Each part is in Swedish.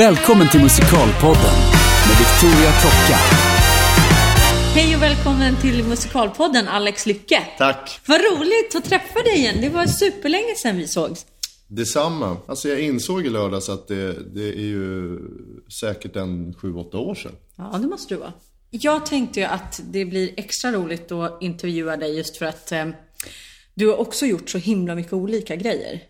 Välkommen till Musikalpodden med Victoria Tocka. Hej och välkommen till Musikalpodden Alex Lycke. Tack. Vad roligt att träffa dig igen. Det var superlänge sedan vi sågs. Detsamma. Alltså jag insåg i lördags att det, det är ju säkert en sju, åtta år sedan. Ja, det måste du vara. Jag tänkte ju att det blir extra roligt att intervjua dig just för att eh, du har också gjort så himla mycket olika grejer.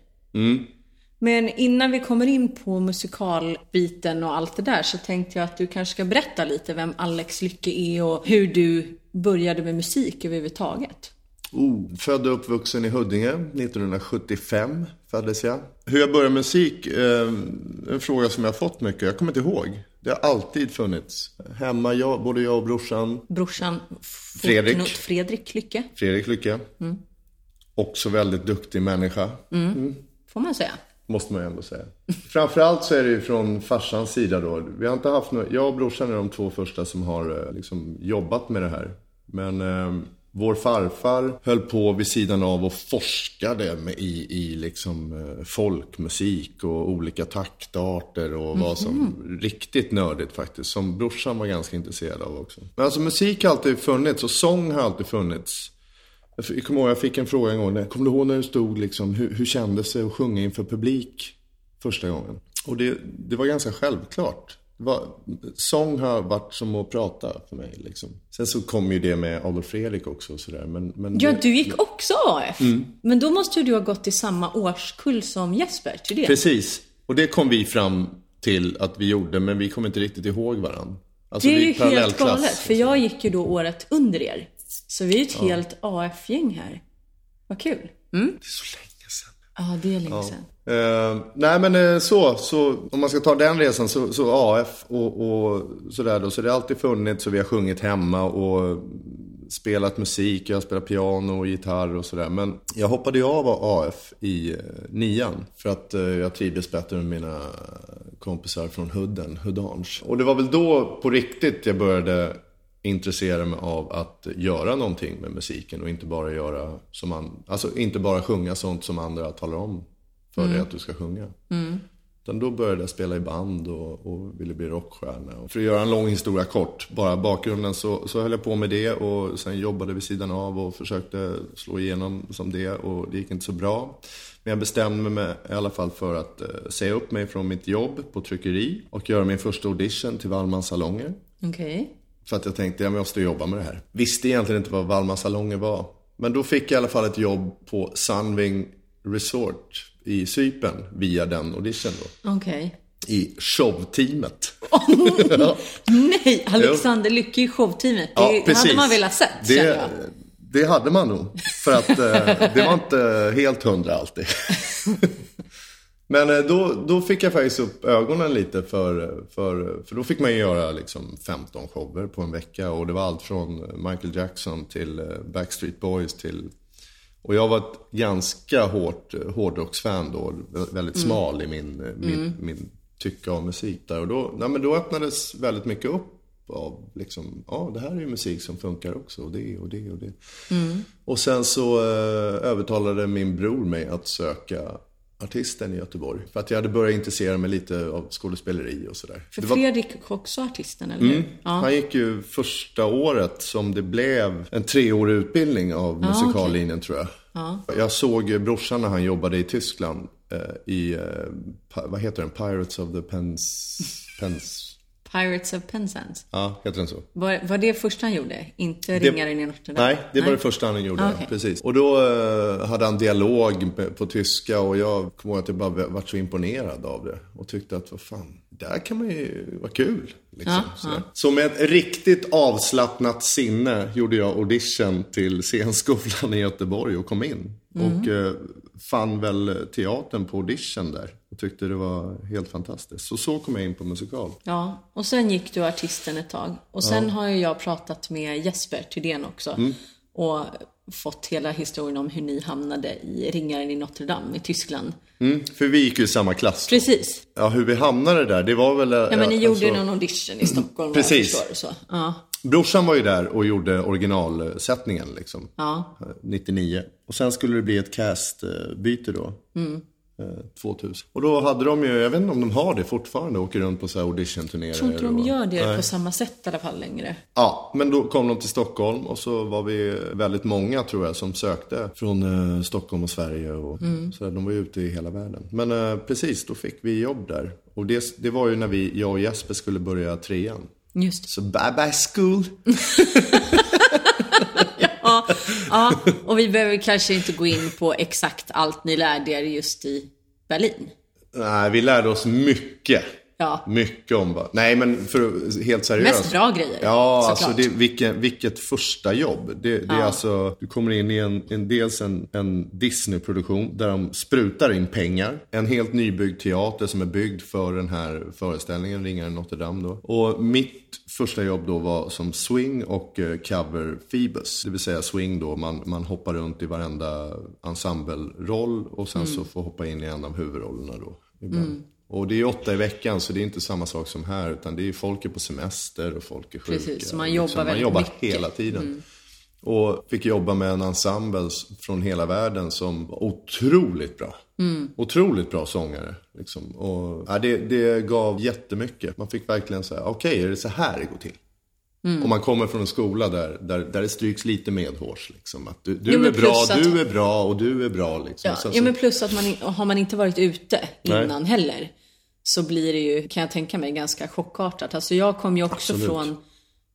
Men innan vi kommer in på musikalbiten och allt det där så tänkte jag att du kanske ska berätta lite vem Alex Lycke är och hur du började med musik överhuvudtaget. Oh, född och uppvuxen i Huddinge. 1975 föddes jag. Hur jag började med musik, eh, en fråga som jag har fått mycket. Jag kommer inte ihåg. Det har alltid funnits. Hemma, jag, både jag och brorsan. Brorsan Fredrik. Fredrik Lycke, Fredrik Lycke. Också väldigt duktig människa. får man säga. Måste man ju ändå säga. Framförallt så är det ju från farsans sida då. Vi har inte haft några, jag och brorsan är de två första som har eh, liksom jobbat med det här. Men eh, vår farfar höll på vid sidan av och forskade med, i, i liksom eh, folkmusik och olika taktarter och vad som, riktigt nördigt faktiskt. Som brorsan var ganska intresserad av också. Men alltså musik har alltid funnits och sång har alltid funnits. Jag kommer ihåg, jag fick en fråga en gång. Kommer du ihåg när du stod liksom, hur, hur kändes det att sjunga inför publik första gången? Och det, det var ganska självklart. Var, sång har varit som att prata för mig liksom. Sen så kom ju det med Adolf Fredrik också och sådär. Men, men Ja, det, du gick också AF. Mm. Men då måste du ha gått i samma årskull som Jesper, till det. Precis. Och det kom vi fram till att vi gjorde, men vi kommer inte riktigt ihåg varandra. Alltså, Det är ju helt galet, för liksom. jag gick ju då året under er. Så vi är ett helt AF-gäng här. Vad kul. Mm? Det är så länge sedan. Ja, det är länge sedan. Eh, nej men eh, så, så, om man ska ta den resan så, så AF och, och sådär då. Så det har alltid funnits och vi har sjungit hemma och spelat musik. Jag har spelat piano och gitarr och sådär. Men jag hoppade ju av AF i eh, nian. För att jag trivdes bättre med mina kompisar från Hudden, Hudange. Och det var väl då på riktigt jag började intressera mig av att göra någonting med musiken och inte bara göra som man, alltså inte bara sjunga sånt som andra talar om för dig att du ska sjunga. Utan då började jag spela i band och, och ville bli rockstjärna. Och för att göra en lång historia kort, bara bakgrunden så, så höll jag på med det och sen jobbade vid sidan av och försökte slå igenom som det och det gick inte så bra. Men jag bestämde mig i alla fall för att eh, säga upp mig från mitt jobb på tryckeri och göra min första audition till Wallmans salonger. Okej. För att jag tänkte, jag måste jobba med det här. Visste egentligen inte vad Wallmans salonger var. Men då fick jag i alla fall ett jobb på Sunwing Resort i Cypern via den audition då. Okej. I showteamet. Nej, Alexander Lycke i showteamet. Det Ja, precis. hade man velat sett, det, det hade man nog. För att eh, det var inte helt hundra alltid. Men eh, då, då fick jag faktiskt upp ögonen lite för, för, för då fick man ju göra liksom 15 shower på en vecka. Och det var allt från Michael Jackson till eh, Backstreet Boys till... Och jag var ett ganska hårt eh, hårdrocksfan då, väldigt smal i min, min, min tycke av musik där. Och då, nej, men då öppnades väldigt mycket upp av liksom, ja det här är ju musik som funkar också och det och det och det. Och sen så eh, övertalade min bror mig att söka artisten i Göteborg. För att jag hade börjat intressera mig lite av skådespeleri och sådär. För var- Fredrik är också artisten, eller hur? Ja. Han gick ju första året som det blev en treårig utbildning av musikallinjen tror jag. Jag såg brorsan när han jobbade i Tyskland eh, i, eh, vad heter den? Pirates of the Pens... Pens... Pirates of Penzance. Ja, heter den så? Var, var det första han gjorde? Inte Ringaren i Notre Dame? Nej, det var det första han gjorde. Ah, okej. Precis. Och då eh, hade han dialog på tyska och jag kommer ihåg att jag bara varit så imponerad av det. Och tyckte att, vad fan, där kan man ju, vad kul. Liksom, Ja, sådär. Så med ett riktigt avslappnat sinne gjorde jag audition till scenskolan i Göteborg och kom in. Och eh, fann väl teatern på audition där. Tyckte det var helt fantastiskt. Så så kom jag in på musikal. Ja, och sen gick du artisten ett tag. Och sen har ju jag pratat med Jesper Thydén också. Mm. Och fått hela historien om hur ni hamnade i Ringaren i Notre Dame i Tyskland. Mm, för vi gick ju i samma klass. då. Precis. Ja, hur vi hamnade där, det var väl... Ja, men ni gjorde ju någon audition i Stockholm jag Precis. förstår. Så. Ja. Brorsan var ju där och gjorde originalsättningen liksom. Ja. Eh, 99. Och sen skulle det bli ett castbyte då. eh, 2000. Och då hade de ju, jag vet inte om de har det fortfarande, åker runt på så här auditionturnéer. Jag tror inte de och- gör det Nej. på samma sätt i alla fall längre. Ja, men då kom de till Stockholm och så var vi väldigt många tror jag som sökte från eh, Stockholm och Sverige. Och, Mm. så där, de var ju ute i hela världen. Men eh, precis, då fick vi jobb där. Och det, det var ju när vi, jag och Jesper skulle börja trean. Just Så bye bye school. Ja, och vi behöver kanske inte gå in på exakt allt ni lärde er just i Berlin. Nej, vi lärde oss mycket. Ja. Mycket om vad... Nej, men för, helt seriöst. Mest bra grejer, Ja, såklart. alltså det, vilken, vilket första jobb. Det, det är Ja. alltså, du kommer in i en, en dels en, en Disney-produktion där de sprutar in pengar. En helt nybyggd teater som är byggd för den här föreställningen, Ringaren Notre Dame då. Och mitt första jobb då var som swing och eh, cover Phoebus. Det vill säga swing då, man, man hoppar runt i varenda ensembleroll och sen Mm. så får hoppa in i en av huvudrollerna då. Ibland. Och det är åtta i veckan så det är inte samma sak som här utan det är folk är på semester och folk är sjuka. Precis, så man jobbar man väldigt jobbar mycket. Mm. hela tiden. Och fick jobba med en ensemble från hela världen som var otroligt bra. Mm. Otroligt bra sångare. Liksom. Och, ja, det, det gav jättemycket. Man fick verkligen säga, okej, är det så här det går till? Mm. Och man kommer från en skola där, där, där det stryks lite medhårs. Liksom. Att du du Jo, är bra, att- du är bra och du är bra. Liksom. Ja, sen ja så- men plus att man, har man inte varit ute Nej. innan heller så blir det ju, kan jag tänka mig, ganska chockartat. Alltså jag kom ju också Absolut. från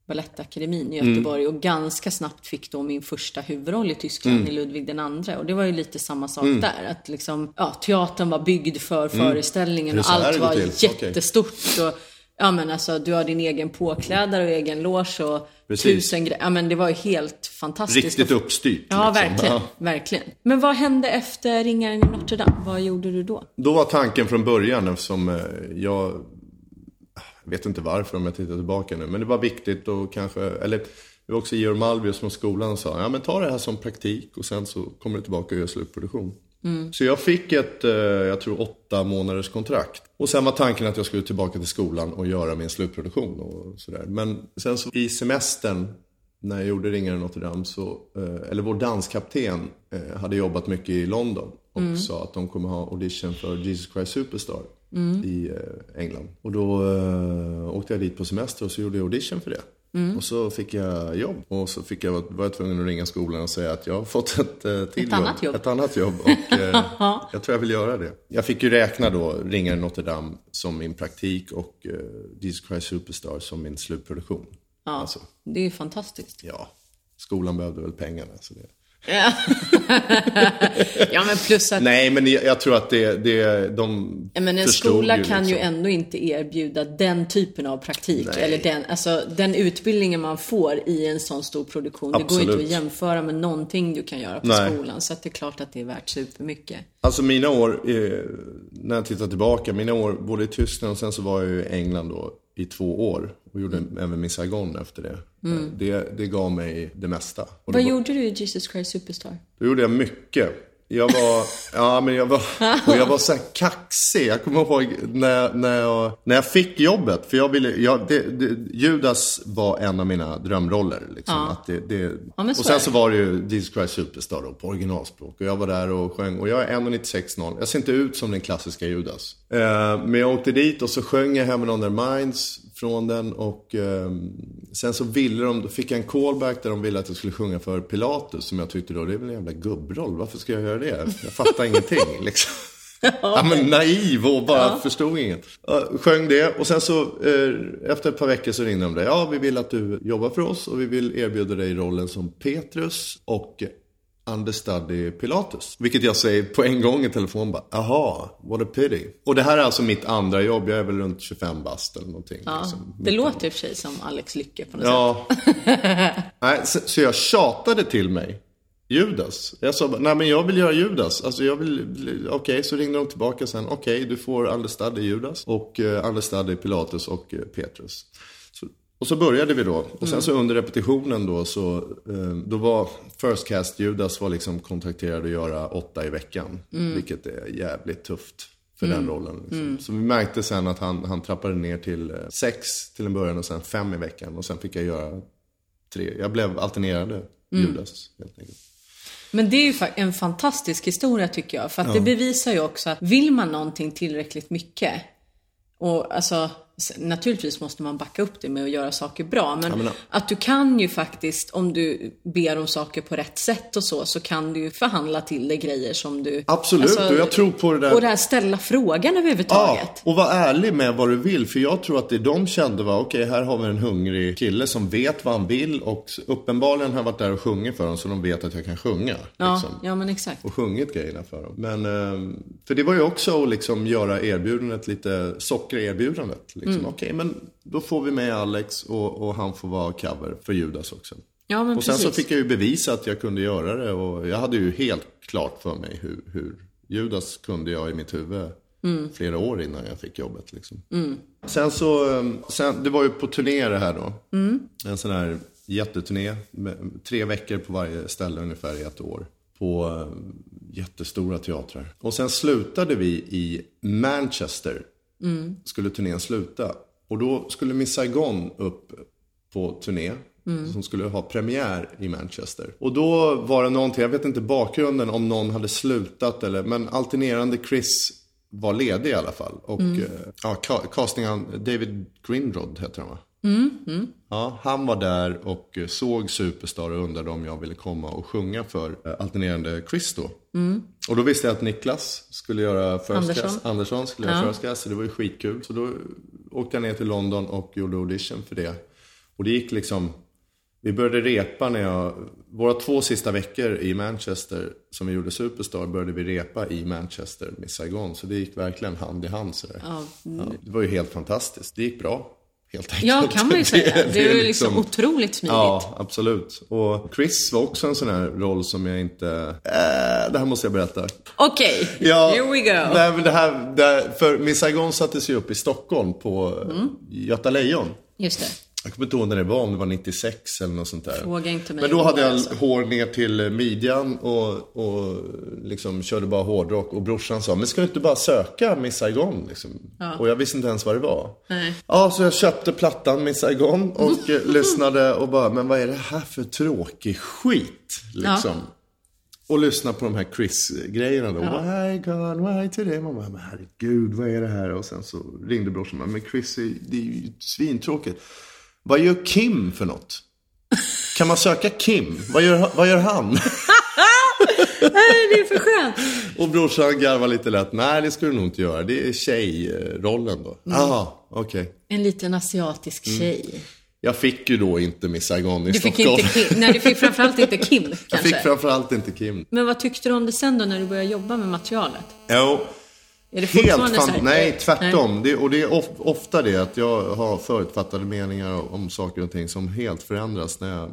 Balettakademin i Göteborg och ganska snabbt fick då min första huvudroll i Tyskland Mm. i Ludvig den andre. Och det var ju lite samma sak där. Att liksom, ja, teatern var byggd för föreställningen Mm. Det och allt var jättestort. Och, ja men alltså du har din egen påklädare och egen loge och Precis. tusen grejer. Ja men det var ju helt fantastiskt. Riktigt uppstyrt. Ja, liksom. verkligen. Ja. Verkligen. Men vad hände efter Ringaren i Notre Dame? Vad gjorde du då? Då var tanken från början eftersom eh, jag vet inte varför om jag tittar tillbaka nu, men det var viktigt och kanske, eller det var också Georg Malvius från skolan som sa, ja men ta det här som praktik och sen så kommer du tillbaka och gör slutproduktion. Så jag fick ett, eh, jag tror åtta månaders kontrakt. Och sen var tanken att jag skulle tillbaka till skolan och göra min slutproduktion och sådär. Men sen så i semestern när jag gjorde Ringaren Notre Dame så, eh, eller vår danskapten eh, hade jobbat mycket i London och sa att de kommer ha audition för Jesus Christ Superstar i eh, England. Och då eh, åkte jag dit på semester och så gjorde jag audition för det. Och så fick jag jobb och så fick jag, var jag tvungen att ringa skolan och säga att jag har fått ett eh, till Ett annat jobb. Ett annat jobb och eh, jag tror jag vill göra det. Jag fick ju räkna då Ringaren Notre Dame som min praktik och eh, Jesus Christ Superstar som min slutproduktion. Ja, Alltså, det är ju fantastiskt. ja, skolan behövde väl pengarna. Så det... Ja. ja, men plus att Nej, men jag, jag tror att det, det de Ja, men en skola ju kan ju liksom. ändå inte erbjuda den typen av praktik. Nej. Eller den, alltså, den utbildningen man får i en sån stor produktion. Det går ju inte Absolut. att jämföra med någonting du kan göra på Nej. skolan. Så att det är klart att det är värt supermycket. Alltså mina år, eh, när jag tittar tillbaka, mina år både i Tyskland och sen så var jag ju i England då i två år. Och gjorde Mm. även min Saigon efter det. Eh, det. Det gav mig det mesta. Och Vad då, gjorde du i Jesus Christ Superstar? då gjorde jag mycket. Jag var, ja men jag var, och jag var så här kaxig. Jag kommer ihåg när, när, jag, när jag fick jobbet. För jag ville, jag, det, det, Judas var en av mina drömroller. Liksom, att det, det, så och sen så var det ju Jesus Christ Superstar då, på originalspråk. Och jag var där och sjöng. Och jag är 1,96,0. Jag ser inte ut som den klassiska Judas. Eh, men jag åkte dit och så sjöng jag Heaven on their minds från den. Och eh, sen så ville de, då fick jag en callback där de ville att jag skulle sjunga för Pilatus. Som jag tyckte då, det är väl en jävla gubbroll. Varför ska jag göra det? Jag fattar ingenting liksom. Ja, men naiv och bara förstod inget. Ja, Sjöng det och sen så eh, efter ett par veckor så ringde de dig. Ja, vi vill att du jobbar för oss och vi vill erbjuda dig rollen som Petrus och understudy Pilatus. Vilket jag säger på en gång i telefon bara, aha, what a pity. Och det här är alltså mitt andra jobb, jag är väl runt 25 bast eller någonting. Ja, liksom. det låter i och för sig som Alex Lycke på något sätt. Ja. Nej, så, så jag tjatade till mig Judas. Jag sa nej men jag vill göra Judas. Alltså jag vill, okej, så ringde de tillbaka sen. Okej, du får understudy Judas och uh, understudy Pilatus och eh, Petrus. Och så började vi då. Och sen så under repetitionen då så, eh, då var First Cast Judas var liksom kontrakterad att göra åtta i veckan. Vilket är jävligt tufft för den rollen. Liksom. Så vi märkte sen att han, han trappade ner till eh, sex till en början och sen fem i veckan. Och sen fick jag göra tre. Jag blev alternerade Judas helt enkelt. Men det är ju en fantastisk historia tycker jag. För att det bevisar ju också att vill man någonting tillräckligt mycket och alltså naturligtvis måste man backa upp det med att göra saker bra. Men, att du kan ju faktiskt, om du ber om saker på rätt sätt och så, så kan du ju förhandla till dig grejer som du... Absolut, och jag tror på det där- Och det här ställa frågan överhuvudtaget. Ja, och var ärlig med vad du vill. För jag tror att det de kände var, okej här har vi en hungrig kille som vet vad han vill. Och uppenbarligen har jag varit där och sjungit för dem så de vet att jag kan sjunga. Ja, liksom. ja men exakt. och sjungit grejerna för dem. Men, eh, för det var ju också att liksom göra erbjudandet lite, sockra erbjudandet. Liksom. Mm. Okej, men då får vi med Alex och, och han får vara cover för Judas också. Ja, men och sen precis. så fick jag ju bevisa att jag kunde göra det och jag hade ju helt klart för mig hur, hur Judas kunde jag i mitt huvud Mm. flera år innan jag fick jobbet. Liksom. Sen så, eh, sen, det var ju på turné det här då. Mm. En sån här jätteturné. Tre veckor på varje ställe ungefär i ett år. På eh, jättestora teatrar. Och sen slutade vi i Manchester. Skulle turnén sluta. Och då skulle Miss Saigon upp på turné. Som skulle ha premiär i Manchester. Och då var det någonting, jag vet inte bakgrunden om någon hade slutat eller, men alternerande Chris var ledig i alla fall. Och eh, ja, ca- castingen, David Grindrod heter han va? Ja, han var där och eh, såg Superstar och undrade om jag ville komma och sjunga för eh, alternerande Chris då. Och då visste jag att Niklas skulle göra First Andersson. Class. Andersson skulle göra Ja. First Class, så det var ju skitkul. Så då åkte jag ner till London och gjorde audition för det. Och det gick liksom, vi började repa när jag, våra två sista veckor i Manchester som vi gjorde Superstar började vi repa i Manchester med Saigon. Så det gick verkligen hand i hand sådär. Ja, Ja, det var ju helt fantastiskt. Det gick bra. Helt enkelt. Ja, kan man ju säga. Det, är ju liksom liksom- otroligt smidigt. Ja, absolut. Och Chris var också en sån här roll som jag inte... Äh, det här måste jag berätta. Okej, Ja, here we go. Nej, men det här, det här, för Miss Saigon sattes ju upp i Stockholm på mm. Göta Lejon. Just det. Jag kommer inte ihåg när det var, om det var 96 eller något sånt där. Fråga inte mig Men då hade jag alltså. hår ner till midjan och, och liksom körde bara hårdrock. Och brorsan sa, men ska du inte bara söka Miss Saigon? Liksom? Och jag visste inte ens vad det var. Nej. Ja, så jag köpte plattan Miss Saigon och eh, lyssnade och bara, men vad är det här för tråkig skit? Liksom. Och lyssna på de här Chris-grejerna då. Why God, why today? Man bara, men herregud, vad är det här? Och sen så ringde brorsan, men Chris, det är ju svintråkigt. Vad gör Kim för något? Kan man söka Kim? Vad gör, vad gör han? Nej, det är för skönt. Och brorsan garvar lite lätt. Nej, det skulle du nog inte göra. Det är tjejrollen då. Jaha, okej. En liten asiatisk Mm. tjej. Jag fick ju då inte Miss Saigon i Du fick Stockholm. inte Kim. Nej, du fick framförallt inte Kim Jag kanske. fick framförallt inte Kim. Men vad tyckte du om det sen då när du började jobba med materialet? Jo, Är det helt fan... Nej, tvärtom. Det, och det är of, ofta det att jag har förutfattade meningar om saker och ting som helt förändras när jag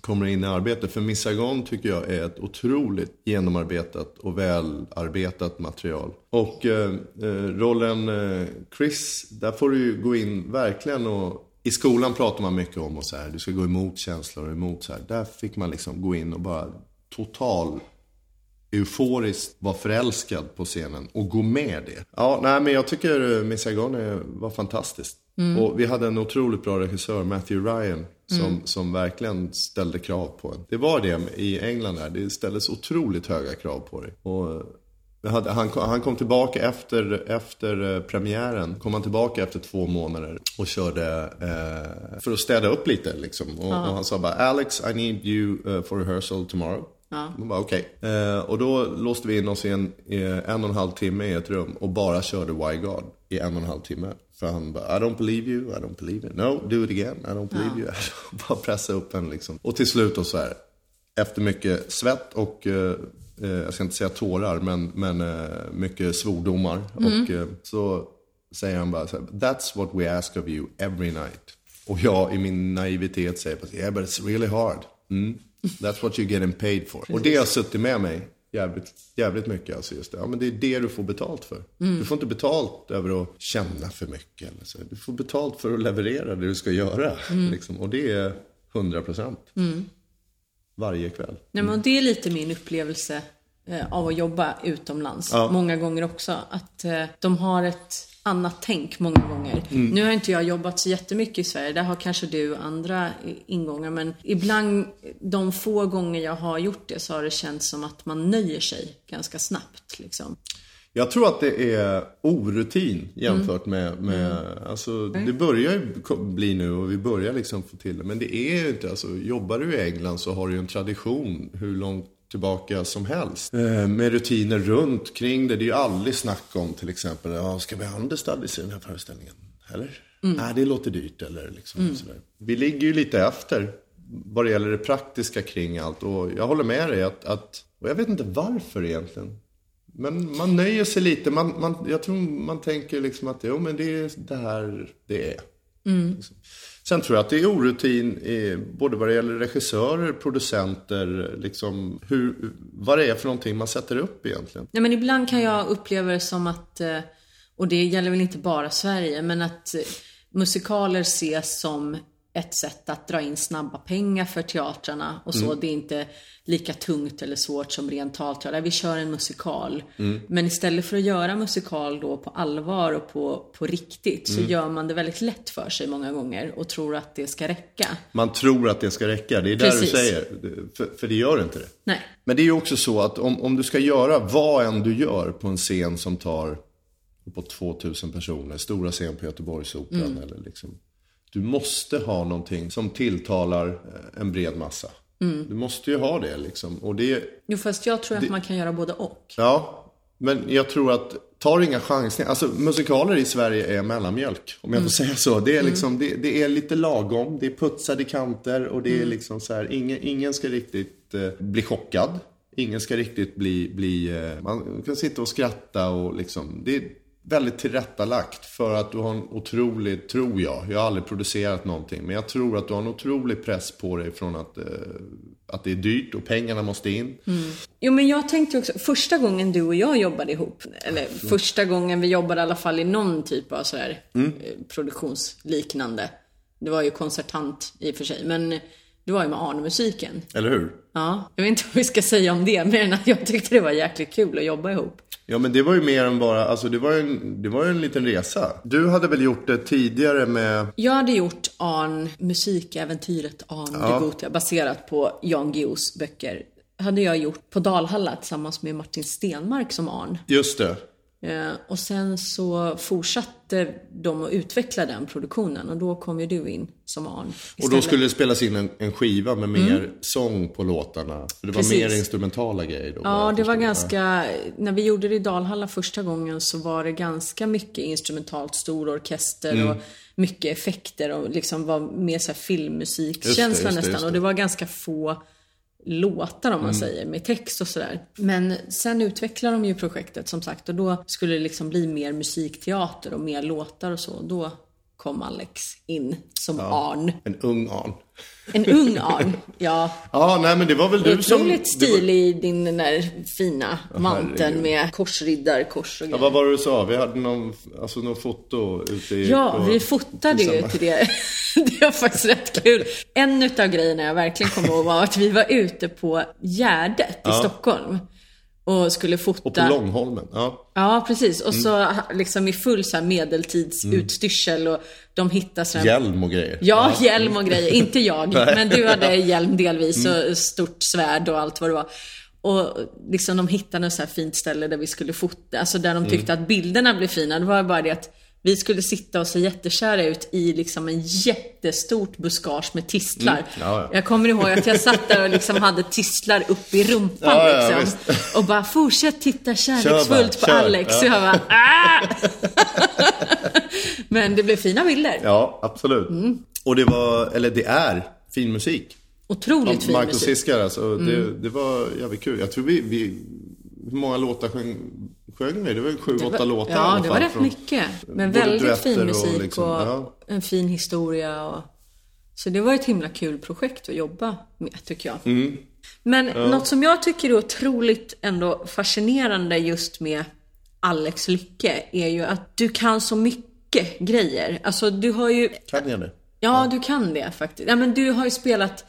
kommer in i arbete. För Miss Saigon tycker jag är ett otroligt genomarbetat och välarbetat material. Och eh, eh, rollen eh, Chris, där får du ju gå in verkligen och i skolan pratar man mycket om och så här, du ska gå emot känslor och emot så här. Där fick man liksom gå in och bara total euforiskt vara förälskad på scenen och gå med det. Ja, nej men jag tycker eh, Miss Saigon var fantastiskt. Och vi hade en otroligt bra regissör, Matthew Ryan, som, som verkligen ställde krav på en. Det var det i England där, det ställdes otroligt höga krav på dig. Och eh, hade, han, kom, han kom tillbaka efter, efter eh, premiären, kom han tillbaka efter två månader och körde eh, för att städa upp lite liksom. Och, och han sa bara, Alex, I need you uh, for rehearsal tomorrow. Ja. Bara okej. Eh, och då låste vi in oss i en, i en och en halv timme i ett rum och bara körde Why God i en och en halv timme. För han bara, I don't believe you, I don't believe it. No, do it again, I don't believe you. bara pressa upp en liksom. Och till slut och så här, efter mycket svett och, eh, eh, jag ska inte säga tårar, men, men eh, mycket svordomar. Och eh, så säger han bara så här, That's what we ask of you every night. Och jag i min naivitet säger yeah but it's really hard. Mm. That's what you're getting paid for. Och det har suttit med mig jävligt, jävligt mycket. Alltså just det. Ja, men det är det du får betalt för. Du får inte betalt över att känna för mycket. Eller så. Du får betalt för att leverera det du ska göra. Liksom. Och det är 100 procent. Varje kväll. Nej, men det är lite min upplevelse eh, av att jobba utomlands. Ja. Många gånger också. Att eh, de har ett annat tänk många gånger. Mm. Nu har inte jag jobbat så jättemycket i Sverige. Där har kanske du andra ingångar. Men ibland, de få gånger jag har gjort det så har det känts som att man nöjer sig ganska snabbt. Liksom. Jag tror att det är orutin jämfört med, med alltså det börjar ju bli nu och vi börjar liksom få till det. Men det är ju inte, alltså jobbar du i England så har du ju en tradition hur långt tillbaka som helst. Eh, med rutiner runt kring det. Det är ju aldrig snack om till exempel, ja, ska vi ha understudies i den här föreställningen? Eller? Nej, det låter dyrt eller liksom sådär. Vi ligger ju lite efter vad det gäller det praktiska kring allt. Och jag håller med dig att, att och jag vet inte varför egentligen. Men man nöjer sig lite. Man, man, jag tror man tänker liksom att jo, men det är det här det är. Liksom. Sen tror jag att det är orutin i, både vad det gäller regissörer, producenter, liksom hur, vad det är för någonting man sätter upp egentligen. Nej, men ibland kan jag uppleva det som att, eh, och det gäller väl inte bara Sverige, men att eh, musikaler ses som ett sätt att dra in snabba pengar för teatrarna och så. Det är inte lika tungt eller svårt som ren talteater. Vi kör en musikal. Men istället för att göra musikal då på allvar och på, på riktigt så gör man det väldigt lätt för sig många gånger och tror att det ska räcka. Man tror att det ska räcka, det är där Precis. du säger. För, för det gör inte det. Nej. Men det är ju också så att om, om du ska göra vad än du gör på en scen som tar på 2000 personer, stora scen på Göteborgsoperan eller liksom. Du måste ha någonting som tilltalar eh, en bred massa. Du måste ju ha det liksom. Och det, Jo, fast jag tror att man kan göra både och. ja, men jag tror att tar inga chansningar. Alltså musikaler i Sverige är mellanmjölk. Om jag får säga så. Det är liksom, det, det är lite lagom. Det är putsade kanter och det är liksom så här. Ingen, ingen ska riktigt eh, bli chockad. Ingen ska riktigt bli, bli eh, man kan sitta och skratta och liksom. Det väldigt tillrättalagt för att du har en otrolig, tror jag, jag har aldrig producerat någonting, men jag tror att du har en otrolig press på dig från att, eh, att det är dyrt och pengarna måste in. Jo men jag tänkte också, första gången du och jag jobbade ihop, eller första gången vi jobbade i alla fall i någon typ av sådär Mm. eh, produktionsliknande. Det var ju konsertant i och för sig, men det var ju med Arne-musiken. Eller hur? Ja, jag vet inte vad vi ska säga om det, mer än att jag tyckte det var jäkligt kul att jobba ihop. Ja men det var ju mer än bara, alltså det var ju en, det var en liten resa. Du hade väl gjort det tidigare med, Jag hade gjort Arn, musikäventyret Arn de Gothia, baserat på Jan Guillous böcker. Hade jag gjort på Dalhalla tillsammans med Martin Stenmark som Arn. just det. Eh, Och sen så fortsatte de att utveckla den produktionen och då kom ju du in som Arn Och då istället. skulle det spelas in en, en skiva med mer sång på låtarna. För det var Precis. mer instrumentala grejer då. Ja, det var ganska... När vi gjorde det i Dalhalla första gången så var det ganska mycket instrumentalt, stor orkester Mm. och mycket effekter och liksom var mer så här filmmusikkänsla Just det, nästan. just det. Och det var ganska få låtar om man Mm. säger, med text och sådär. Men sen utvecklade de ju projektet som sagt och då skulle det liksom bli mer musikteater och mer låtar och så. Då kom Alex in som Arn. En ung Arn. En ung Arn. Ja, Ja, nej men det var väl du som... Otroligt det var- i din den där fina manteln herregud. med korsriddarkors och Ja, grejer. vad var det du sa? Vi hade någon, alltså någon foto ute i... Ja, på- vi fotade ju till det. Det var faktiskt rätt kul. En utav grejerna jag verkligen kommer ihåg var att vi var ute på Gärdet i Stockholm. Och skulle fota. Och på Långholmen. Ja. Ja, precis. Och så Mm. liksom i full så här medeltidsutstyrsel och de hittar så här Hjälm och grejer. Ja, hjälm och grejer. Inte jag, men du hade hjälm delvis Mm. och stort svärd och allt vad det var. Och liksom de hittade ett så här fint ställe där vi skulle fota, alltså där de Mm. tyckte att bilderna blev fina. Det var bara det att vi skulle sitta och se jättekära ut i liksom en jättestort buskage med tistlar. Mm. Ja, ja. Jag kommer ihåg att jag satt där och liksom hade tistlar upp i rumpan Ja, liksom. Och bara fortsätt titta kärleksfullt bara, på kör. Alex. Ja. Så jag bara ah! Men det blev fina bilder. Ja, absolut. Mm. Och det var, eller det är, fin musik. Otroligt fin Marcus musik. Mm. Siskar alltså, det, det var jävligt kul. Jag tror vi, vi hur många låtar sjöng, sjöng vi? Det var sju, Det var- åtta låtar Ja, det fall var rätt från- mycket. Men väldigt fin och musik och, liksom, ja. en fin historia. Och... Så det var ett himla kul projekt att jobba med, tycker jag. Mm. Men något som jag tycker är otroligt ändå fascinerande just med Alex Lycke är ju att du kan så mycket grejer. Alltså, du har ju... Kan jag det? Ja, du kan det faktiskt. Ja, men du har ju spelat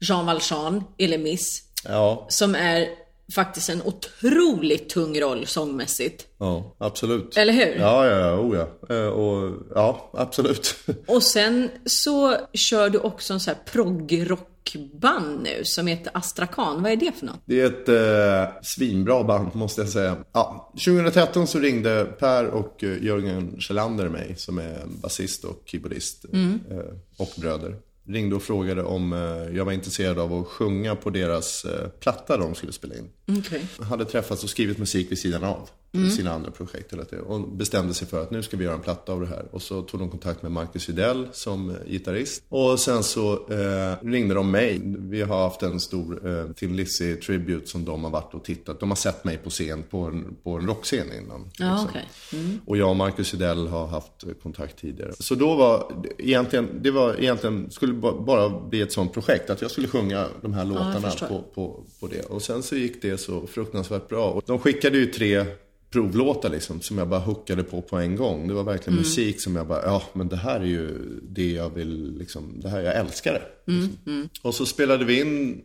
Jean Valjean i Les Mis Ja. som är faktiskt en otroligt tung roll sångmässigt. Ja, absolut. Eller hur? Ja, ja, ja, oh ja. Eh, Och, ja, absolut. Och sen så kör du också en sån här proggrockband nu som heter Astrakan. Vad är det för något? Det är ett eh, svinbra band måste jag säga. Ja, 2013 så ringde Per och eh, Jörgen Kjellander mig som är basist och keyboardist eh, och bröder. Ringde och frågade om eh, jag var intresserad av att sjunga på deras eh, platta de skulle spela in. Okej. hade träffats och skrivit musik vid sidan av sina andra projekt. Och bestämde sig för att nu ska vi göra en platta av det här. Och så tog de kontakt med Marcus Widell som eh, gitarrist. Och sen så eh, ringde de mig. Vi har haft en stor eh, Tim Lizzy Tribute som de har varit och tittat. De har sett mig på scen, på en, på en rockscen innan. Ja, liksom. okej. Och jag och Marcus Widell har haft eh, kontakt tidigare. Så då var egentligen, det var egentligen, skulle ba- bara bli ett sånt projekt. Att jag skulle sjunga de här låtarna förstår. på, på, på det. Och sen så gick det så fruktansvärt bra. Och de skickade ju tre provlåtar liksom, som jag bara hookade på på en gång. Det var verkligen musik som jag bara, ja men det här är ju det jag vill, liksom, det här, jag älskar det. Liksom. Och så spelade vi in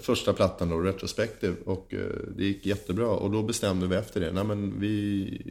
första plattan då, Retrospective, och eh, det gick jättebra. Och då bestämde vi efter det, nej men vi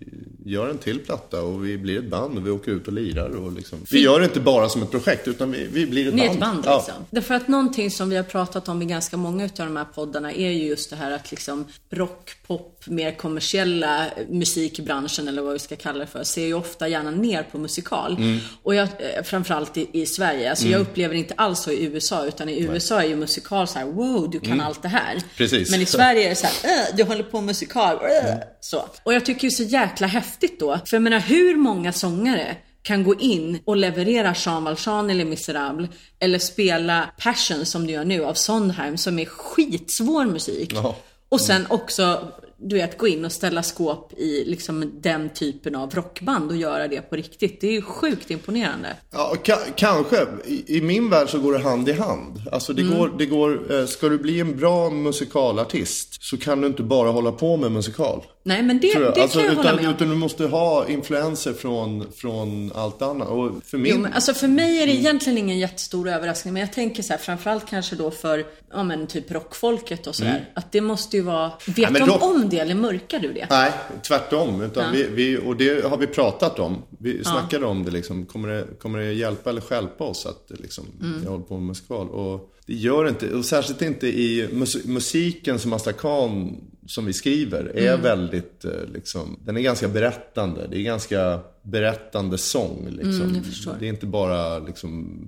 gör en till platta och vi blir ett band och vi åker ut och lirar. Och liksom. Vi gör det inte bara som ett projekt, utan vi, vi blir ett band. ett band Ja. liksom. Därför att någonting som vi har pratat om i ganska många utav de här poddarna är ju just det här att liksom rock, pop, mer kommersiella musikbranschen eller vad vi ska kalla det för, ser ju ofta gärna ner på musikal. Mm. Och jag, eh, framförallt i, i Sverige. Alltså jag upplever inte alls så i USA, utan i USA är ju musikal så här: wow, du kan allt det här. Mm. Precis. Men i Sverige är det så här, "Äh, du håller på med musikal, äh." Mm. så. Och jag tycker är så jäkla häftigt då. För jag menar, hur många sångare kan gå in och leverera Jean Valjean eller Miserable eller spela Passion som du gör nu av Sondheim som är skitsvår musik. Ja. Och sen också, du vet, gå in och ställa skåp i liksom den typen av rockband och göra det på riktigt. Det är ju sjukt imponerande. Ja, ka- kanske. I, I min värld så går det hand i hand. Alltså det Mm. går, det går, eh, ska du bli en bra musikalartist så kan du inte bara hålla på med musikal. Nej men det, jag. det Alltså, kan jag hålla utan, med om. utan du måste ha influenser från, från allt annat. Och för min... Jo, men alltså för mig är det egentligen ingen jättestor överraskning, men jag tänker så här, framförallt kanske då för, ja men typ rockfolket och sådär. Att det måste ju vara, vet Mm. men de rock- om det eller mörkar du det? Nej, tvärtom. Utan Ja. vi, vi, och det har vi pratat om. Vi snackade om det liksom. Kommer det, kommer det hjälpa eller stjälpa oss att liksom, Mm. jag håller på med musikal? Och det gör det inte. Och särskilt inte i mus- musiken som Astrakan som vi skriver är Mm. väldigt, eh, liksom, den är ganska berättande. Det är ganska berättande sång. Liksom. Mm, det är inte bara liksom,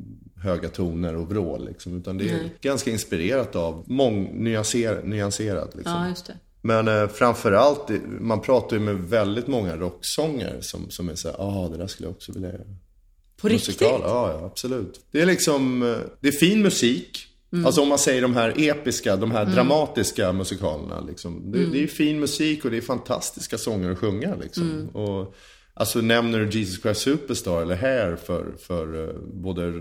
höga toner och vrål. Liksom, utan det är Nej. ganska inspirerat av mång, nyanser, nyanserat. Liksom. Ja, just det. Men eh, framförallt, eh, man pratar ju med väldigt många rocksångare som, som är såhär, ja ah, det där skulle jag också vilja göra. På Musikal, riktigt? Ja, ja, absolut. Det är liksom, eh, det är fin musik. Mm. Alltså om man säger de här episka, de här dramatiska musikalerna. Liksom. Det, Mm. det är fin musik och det är fantastiska sånger att sjunga. Liksom. Mm. Och, alltså nämner du Jesus Christ Superstar eller Hair för, för eh, både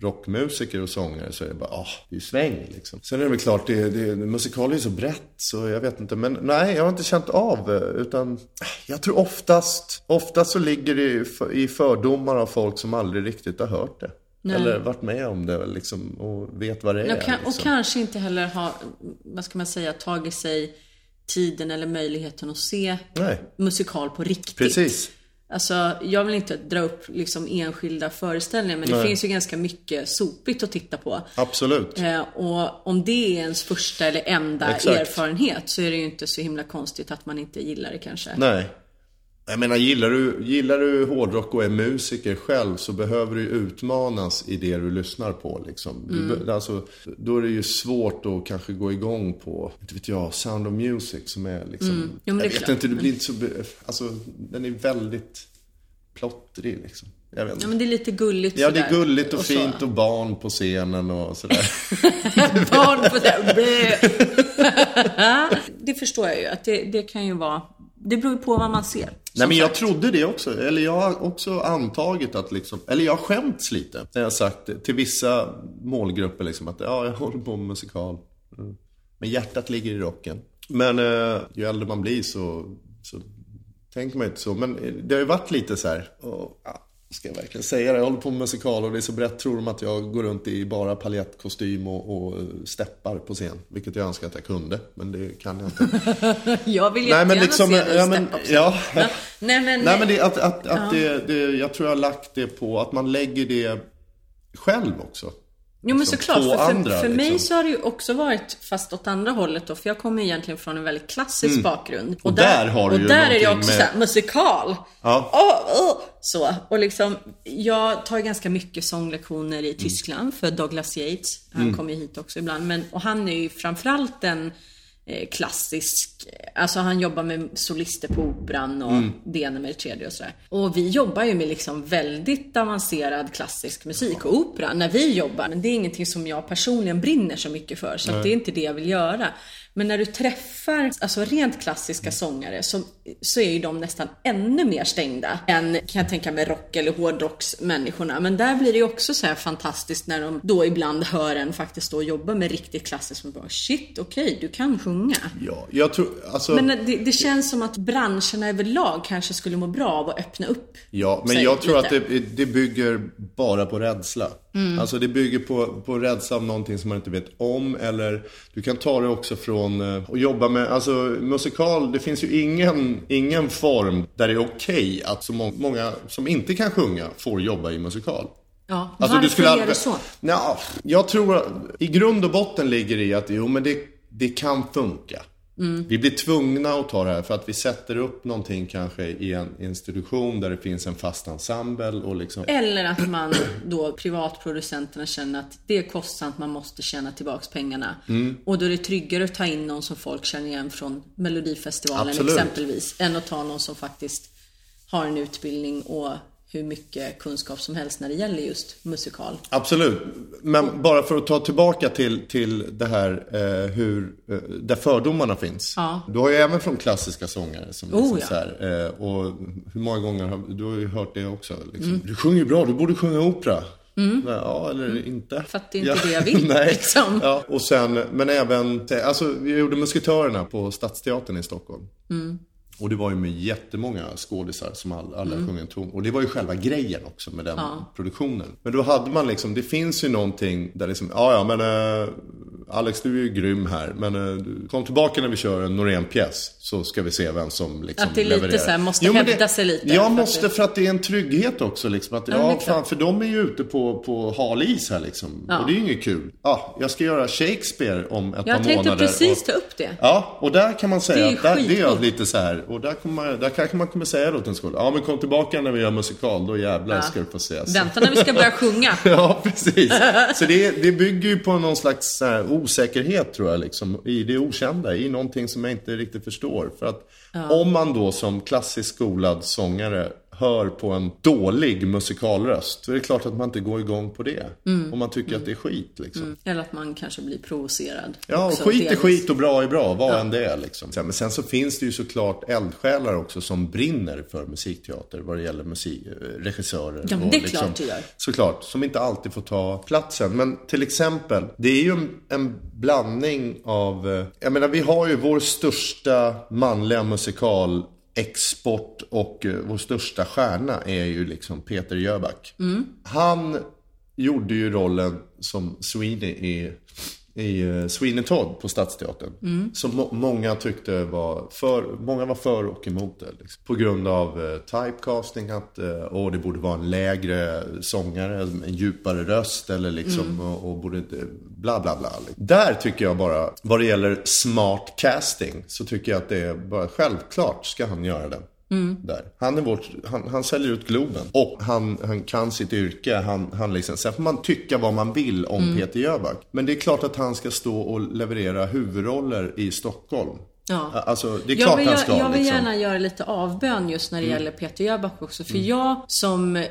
rockmusiker och sångare så är det bara, ah, det är sväng liksom. Sen är det väl klart, det, det, musikal är ju så brett så jag vet inte. Men nej, jag har inte känt av eh, utan jag tror oftast, oftast så ligger det i för- i fördomar av folk som aldrig riktigt har hört det. Eller varit med om det liksom, och vet vad det är. Och, kan, och liksom. kanske inte heller ha, vad ska man säga, tagit sig tiden eller möjligheten att se Nej, musikal på riktigt. precis. Alltså, jag vill inte dra upp liksom enskilda föreställningar, men det Nej. finns ju ganska mycket sopigt att titta på. Absolut. Eh, och om det är ens första eller enda Exakt. erfarenhet så är det ju inte så himla konstigt att man inte gillar det kanske. Nej. Jag menar, gillar du, gillar du hårdrock och är musiker själv så behöver du utmanas i det du lyssnar på. Liksom. Du, be- alltså, då är det ju svårt att kanske gå igång på, inte vet jag, Sound of Music som är liksom... Jo, men jag vet klart. inte, det blir inte så... be- Alltså, den är väldigt plottrig liksom. Jag vet inte. Ja, men det är lite gulligt Ja, det är gulligt och, så. fint och barn på scenen och sådär. Barn på det. Blä. det förstår jag ju, att det, det kan ju vara... Det beror ju på vad man ser. Nej men jag sagt. trodde det också. Eller jag har också antagit att liksom, eller jag har skämts lite. När jag har sagt till vissa målgrupper liksom att ja, jag håller på med musikal. Mm. Men hjärtat ligger i rocken. Men eh, ju äldre man blir så, så tänker man inte så. Men eh, det har ju varit lite så här. Och, Ska jag verkligen säga det? Jag håller på med musikal och det är så brett tror de att jag går runt i bara paljettkostym och, och steppar på scen. Vilket jag önskar att jag kunde, men det kan jag inte. Jag vill Nej jättegärna men liksom, se dig ja, i men, step också. ja. Nej men, Nej men det, att, att, att det, det, jag tror jag har lagt det på att man lägger det själv också. Jo men liksom, såklart, för, för, andra, för mig liksom. så har det ju också varit fast åt andra hållet då, för jag kommer egentligen från en väldigt klassisk bakgrund. Mm. Och där har du och ju där är det också med- så här, musikal. Ja. Åh, åh, så, och liksom, jag tar ganska mycket sånglektioner Mm. i Tyskland för Douglas Yates. Han kommer ju hit också ibland, men, och han är ju framförallt en klassisk, alltså han jobbar med solister på operan och Mm. det ena med det tredje och sådär. Och vi jobbar ju med liksom väldigt avancerad klassisk musik och opera när vi jobbar. Men det är ingenting som jag personligen brinner så mycket för, så det är inte det jag vill göra. Men när du träffar alltså rent klassiska sångare så, så är ju de nästan ännu mer stängda än, kan jag tänka mig, rock eller hårdrocksmänniskorna. Men där blir det ju också så här fantastiskt när de då ibland hör en faktiskt stå och jobba med riktigt klassiskt. Och bara, Shit, okej, du kan sjunga. Ja, jag tror, alltså. Men det, det känns som att branscherna överlag kanske skulle må bra av att öppna upp Ja, men jag tror lite. att det, det bygger bara på rädsla. Mm. Alltså det bygger på, på rädsla av någonting som man inte vet om. Eller du kan ta det också från eh, att jobba med, alltså musikal, det finns ju ingen, ingen form där det är okej att så må- många som inte kan sjunga får jobba i musikal. Ja, Alltså, varför du skulle är det så? Ja, jag tror att i grund och botten ligger i att jo, men det, det kan funka. Mm. Vi blir tvungna att ta det här för att vi sätter upp någonting kanske i en institution där det finns en fast ensemble och liksom Eller att man då, privatproducenterna känner att det är kostsamt, man måste tjäna tillbaks pengarna. Mm. Och då är det tryggare att ta in någon som folk känner igen från Melodifestivalen Absolut. exempelvis. Än att ta någon som faktiskt har en utbildning och hur mycket kunskap som helst när det gäller just musikal. Absolut. Men bara för att ta tillbaka till, till det här eh, hur, eh, där fördomarna finns. Ja. Du har ju även från klassiska sångare som Oh, liksom ja. så här, eh, och hur många gånger har du har ju hört det också. Liksom. Mm. Du sjunger ju bra, du borde sjunga opera. Ja, eller inte. För att det är inte det jag vill, Nej. liksom. Ja, och sen, men även, alltså vi gjorde Musketörerna på Stadsteatern i Stockholm. Mm. Och det var ju med jättemånga skådisar som all, alla sjöng en ton. Och det var ju själva grejen också med den Mm. Ja. produktionen. Men då hade man liksom, det finns ju någonting där liksom, ja ja men eh, Alex du är ju grym här. Men du, kom tillbaka när vi kör en Norén-pjäs. Så ska vi se vem som liksom Att det är lite levererar. så här, måste men hävda sig lite för Ja, att måste det- för att det är en trygghet också. Liksom, att, Ja, det ja, fan, för de är ju ute på, på hal is här liksom. Ja. Och det är ju inget kul. Ja, jag ska göra Shakespeare om ett Jag par tänkte månader. precis och, ta upp det. Ja, och där kan man säga Det är att där, det är jag lite så här. Och där, kommer man, där kanske man kommer säga då till en skola. Ja, men kom tillbaka när vi gör musikal. Då jävlar Ja. ska du få se. Så- Vänta när vi ska börja sjunga. Ja, precis. Så det, det bygger ju på någon slags här, osäkerhet tror jag, liksom, i det okända, i någonting som jag inte riktigt förstår. För att om man då som klassiskt skolad sångare hör på en dålig musikalröst, så är det klart att man inte går igång på det. Om man tycker att det är skit liksom. Eller att man kanske blir provocerad. Ja, och också, skit är delvis. skit och bra är bra, vad än det är liksom. Men sen så finns det ju såklart eldsjälar också som brinner för musikteater vad det gäller musik, eh, regissörer. Ja, men det är klart det gör. Såklart, som inte alltid får ta platsen. Men till exempel, det är ju en, en blandning av, eh, jag menar vi har ju vår största manliga musikal export och eh, vår största stjärna är ju liksom Peter Jöback. Han gjorde ju rollen som Sweeney i, i eh, Sweeney Todd på Stadsteatern. Som må- många tyckte var för, många var för och emot det. Liksom. På grund av eh, typecasting, att eh, åh, det borde vara en lägre sångare, en djupare röst eller liksom, och, och borde inte, bla bla bla. Liksom. Där tycker jag bara, vad det gäller smart casting, så tycker jag att det är bara självklart ska han göra den. Där. Han, är vårt, han, han säljer ut Globen. Och han, han kan sitt yrke. Han, han liksom, sen får man tycka vad man vill om Peter Jöback. Men det är klart att han ska stå och leverera huvudroller i Stockholm. Ja. Alltså, det är Jag klart vill, han ska. jag vill liksom. gärna göra lite avbön just när det Mm. gäller Peter Jöback också. För jag som eh,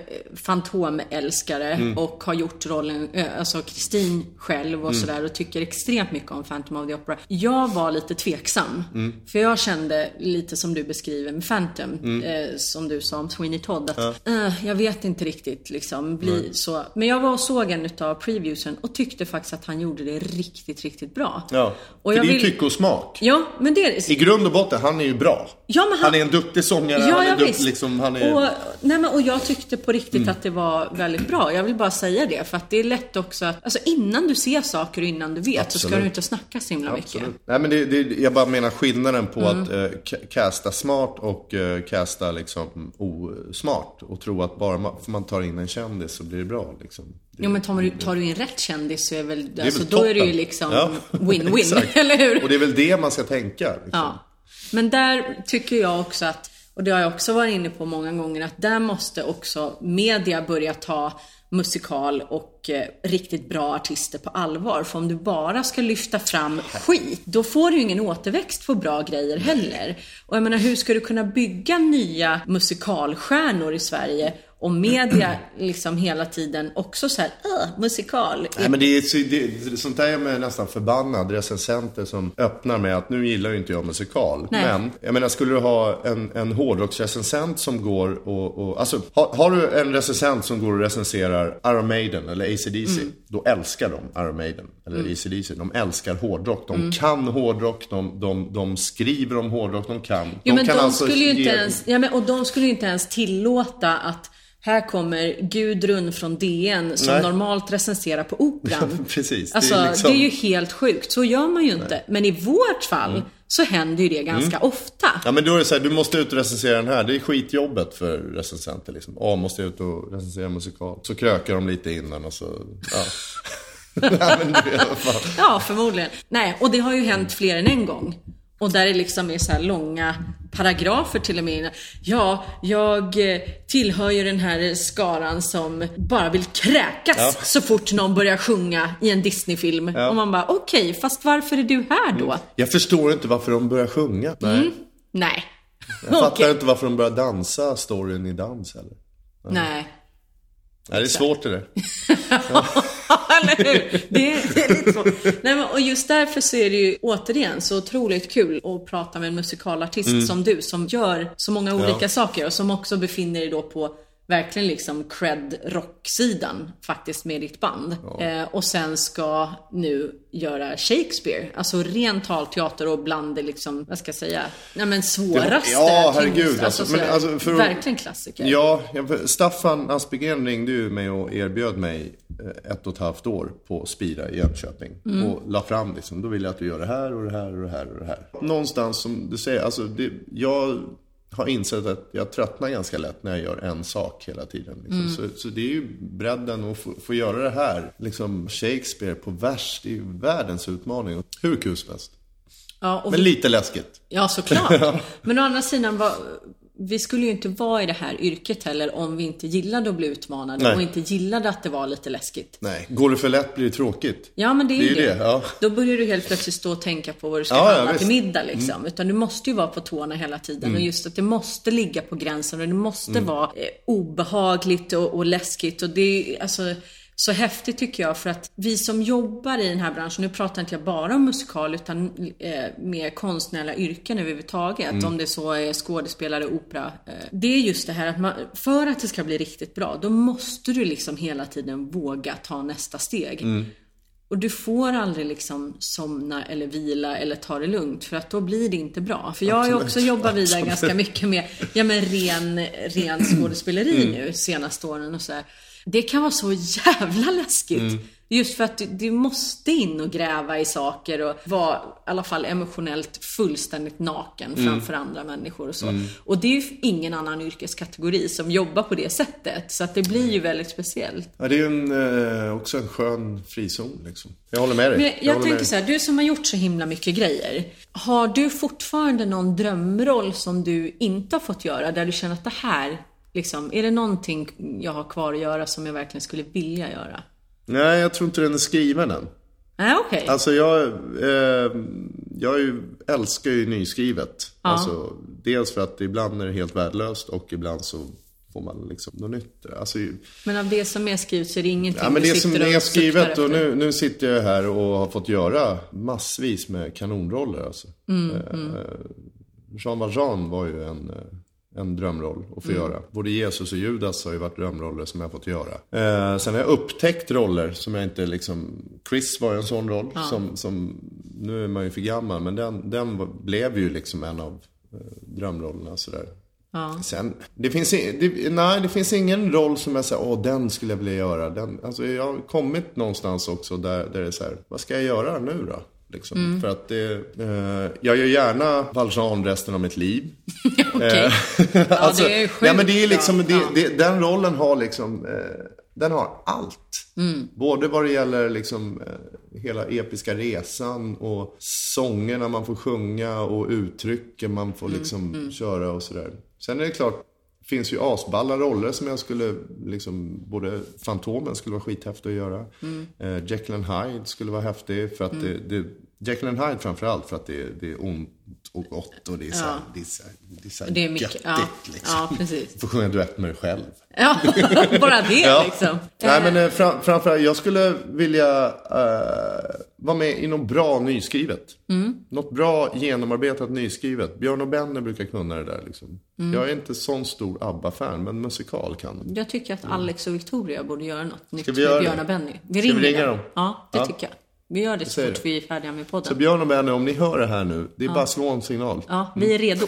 fantomälskare Mm. och har gjort rollen, eh, alltså Kristin själv Mm. och sådär och tycker extremt mycket om Phantom of the Opera. Jag var lite tveksam. Mm. För jag kände lite som du beskriver med Phantom, Mm. eh, som du sa om Sweeney Todd. Att, eh, jag vet inte riktigt liksom, bli så. Men jag var och såg en utav previewsen och tyckte faktiskt att han gjorde det riktigt, riktigt bra. Ja, Och för jag det är ju vill- tycke och smak. Ja, men det hysteriskt. I grund och botten, han är ju bra. Ja, men han- han är en duktig sångare. Ja, han är ja, duktig, liksom, han är... och, nej, men, och jag tyckte på riktigt att det var väldigt bra. Jag vill bara säga det. För att det är lätt också att, alltså innan du ser saker och innan du vet så ska Absolut. du inte snacka så himla mycket. Absolut. Nej men det, det, jag bara menar skillnaden på Mm. att eh, ca- casta smart och eh, casta liksom osmart. Och tro att bara man, för man tar in en kändis så blir det bra liksom. Det, Jo men tar du, tar du in rätt kändis så är väl, är alltså, väl då är det ju liksom Ja, win-win, exakt. eller hur? Och det är väl det man ska tänka. Liksom. Ja. Men där tycker jag också att, och det har jag också varit inne på många gånger, att där måste också media börja ta musikal och eh, riktigt bra artister på allvar. För om du bara ska lyfta fram skit, då får du ju ingen återväxt på bra grejer heller. Och jag menar, hur ska du kunna bygga nya musikalstjärnor i Sverige om media liksom hela tiden också så här, "Åh, musikal. Nej men det är, det, det, sånt där är man nästan förbannad. Recensenter som öppnar med att nu gillar ju inte jag musikal. Nej. Men, jag menar skulle du ha en, en hårdrocksrecensent som går och, och alltså har, har du en recensent som går och recenserar Iron Maiden eller AC/DC Mm. Då älskar de Iron Maiden eller AC/DC De älskar hårdrock. De Mm. kan hårdrock, de, de, de skriver om hårdrock, de kan. Jo, men kan de alltså skulle ju inte ens, ja, men, och de skulle ju inte ens tillåta att här kommer Gudrun från DN som Nej. normalt recenserar på Operan. Precis, det är Alltså, det är, liksom- ju helt sjukt. Så gör man ju inte. Men i vårt fall så händer ju det ganska ofta. Mm. Ja men då är det så här, du måste ut och recensera den här. Det är skitjobbet för recensenter liksom. Ja, måste ut och recensera musikal. Så krökar de lite innan och så, ja. Nej, men det är i alla fall. Ja, förmodligen. Nej, och det har ju hänt fler än en gång. Och där det liksom är så här långa paragrafer till och med. Ja, jag eh, tillhör ju den här skaran som bara vill kräkas Ja. så fort någon börjar sjunga i en Disney-film. Och man bara, okej, fast varför är du här då? Jag förstår inte varför de börjar sjunga. Nej. Nej. Jag fattar Okej. inte varför de börjar dansa storyn i dans heller. Nej. Nej, det är svårt det där. Eller hur? Det är, det är lite så. Nej, men, och just därför så är det ju återigen så otroligt kul att prata med en musikalartist som du som gör så många olika saker och som också befinner dig då på verkligen liksom cred rocksidan faktiskt med ditt band. Eh, och sen ska nu göra Shakespeare, alltså ren talteater och bland det liksom, vad ska jag säga, nej men svåraste, Ja, herregud, tyngsta, alltså, men alltså, för verkligen klassiker. Ja, Staffan Aspegren ringde ju mig och erbjöd mig ett och ett halvt år på Spira i Jönköping. Och la fram liksom, då vill jag att du gör det här och det här och det här och det här. Någonstans som du säger, alltså det, jag har insett att jag tröttnar ganska lätt när jag gör en sak hela tiden. Liksom. Så, så det är ju bredden att få, få göra det här, liksom Shakespeare på vers, det är ju världens utmaning. Hur kul som helst. Ja, och Men lite läskigt. Ja, såklart. Men å andra sidan, var, vi skulle ju inte vara i det här yrket heller om vi inte gillade att bli utmanade Nej. och inte gillade att det var lite läskigt. Nej, går det för lätt blir det tråkigt. Ja, men det är Det är ju det. det, ja. Då börjar du helt plötsligt stå och tänka på vad du ska Ja, ja, handla till visst. Mm. middag liksom. Utan du måste ju vara på tårna hela tiden. Och just att det måste ligga på gränsen och det måste Mm. vara eh, obehagligt och, och läskigt. Och det är alltså så häftigt tycker jag för att vi som jobbar i den här branschen, nu pratar inte jag bara om musikal utan eh, mer konstnärliga yrken överhuvudtaget. Mm. Om det så är skådespelare, opera. Eh, det är just det här att man, för att det ska bli riktigt bra, då måste du liksom hela tiden våga ta nästa steg. Mm. Och du får aldrig liksom somna eller vila eller ta det lugnt för att då blir det inte bra. För jag har ju också jobbat vidare Absolut. ganska mycket med ja, men ren, ren skådespeleri Mm. nu senaste åren och så här. Det kan vara så jävla läskigt. Mm. Just för att du, du måste in och gräva i saker och vara i alla fall emotionellt fullständigt naken Mm. framför andra människor och så. Och det är ju ingen annan yrkeskategori som jobbar på det sättet. Så att det blir ju väldigt speciellt. Ja, det är ju en, eh, också en skön frizon liksom. Jag håller med dig. Men jag, jag med tänker så här, du som har gjort så himla mycket grejer. Har du fortfarande någon drömroll som du inte har fått göra, där du känner att det här, liksom, är det någonting jag har kvar att göra som jag verkligen skulle vilja göra? Nej, jag tror inte den är skriven än. Nej, okej. Alltså jag, eh, jag ju, älskar ju nyskrivet. Alltså, dels för att ibland är det helt värdelöst och ibland så får man liksom något nytt. Alltså, Men av det som är skrivet så är det ingenting ja, men du det som är och skrivet och nu, nu sitter jag här och har fått göra massvis med kanonroller. Alltså. Mm, eh, Jean Valjean var ju en, eh, en drömroll att få göra. Både Jesus och Judas har ju varit drömroller som jag fått göra. Eh, sen har jag upptäckt roller som jag inte liksom... Chris var ju en sån roll som, som nu är man ju för gammal, men den, den blev ju liksom en av eh, drömrollerna sådär. Ja. Sen, det finns, det, nej, det finns ingen roll som jag säger, åh den skulle jag vilja göra. Den, alltså, jag har kommit någonstans också där, där det är så här, vad ska jag göra nu då? Liksom. Mm. För att det, eh, jag gör gärna Valjean resten av mitt liv. Okej. Eh, alltså, det är sjukt nej, men det är liksom, det, Ja. det, den rollen har liksom, eh, den har allt. Mm. Både vad det gäller liksom eh, hela episka resan och sångerna man får sjunga och uttrycken man får Mm. liksom köra och sådär. Sen är det klart, finns ju asballa roller som jag skulle, liksom, både Fantomen skulle vara skithäftigt att göra. Mm. Eh, Jekyll and Hyde skulle vara häftig för att det, det, Jekyll and Hyde framförallt för att det, det är ont och gott och det är så, Ja. det är så, det är så Det är mycket, göttigt ja. liksom. Ja, precis. Få sjunga duett med dig själv. Ja, bara det liksom. Nej, men eh, fram, framförallt, jag skulle vilja eh, vara med i något bra nyskrivet. Mm. Något bra genomarbetat nyskrivet. Björn och Benny brukar kunna det där. Liksom. Mm. Jag är inte sån stor ABBA-fan, men musikal kan de. Jag tycker att Alex och Victoria borde göra något nytt vi med Björn och Benny. Vi Ska vi ringer ringa dem. dem? Ja, det Ja. tycker jag. Vi gör det så fort vi är färdiga med Så podden. Björn och Benny, om ni hör det här nu, det är bara att slå en signal. Ja, vi är redo.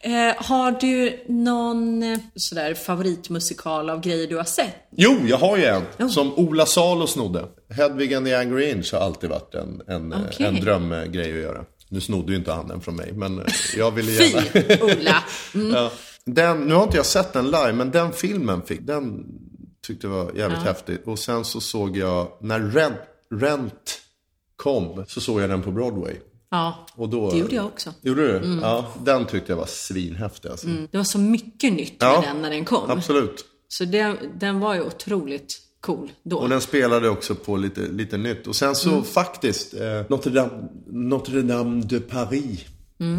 eh, har du någon eh, sådär favoritmusikal av grejer du har sett? Jo, jag har ju en. Jo. Som Ola Salo snodde. Hedvig and the Angry Inch har alltid varit en, en, eh, Okej. en drömgrej att göra. Nu snodde ju inte han den från mig, men jag ville gärna... Fy, Ola! Ja. Den, nu har inte jag sett den live, men den filmen fick, den tyckte jag var jävligt häftig. Och sen så såg jag, när Rent, Rent kom, så såg jag den på Broadway. Ja, Och då, det gjorde jag också. Gjorde du? Ja, den tyckte jag var svinhäftig alltså. Det var så mycket nytt med Ja, den när den kom. Absolut. Så den, den var ju otroligt cool då. Och den spelade också på lite, lite nytt. Och sen så faktiskt, eh, Notre, Dame, Notre Dame de Paris.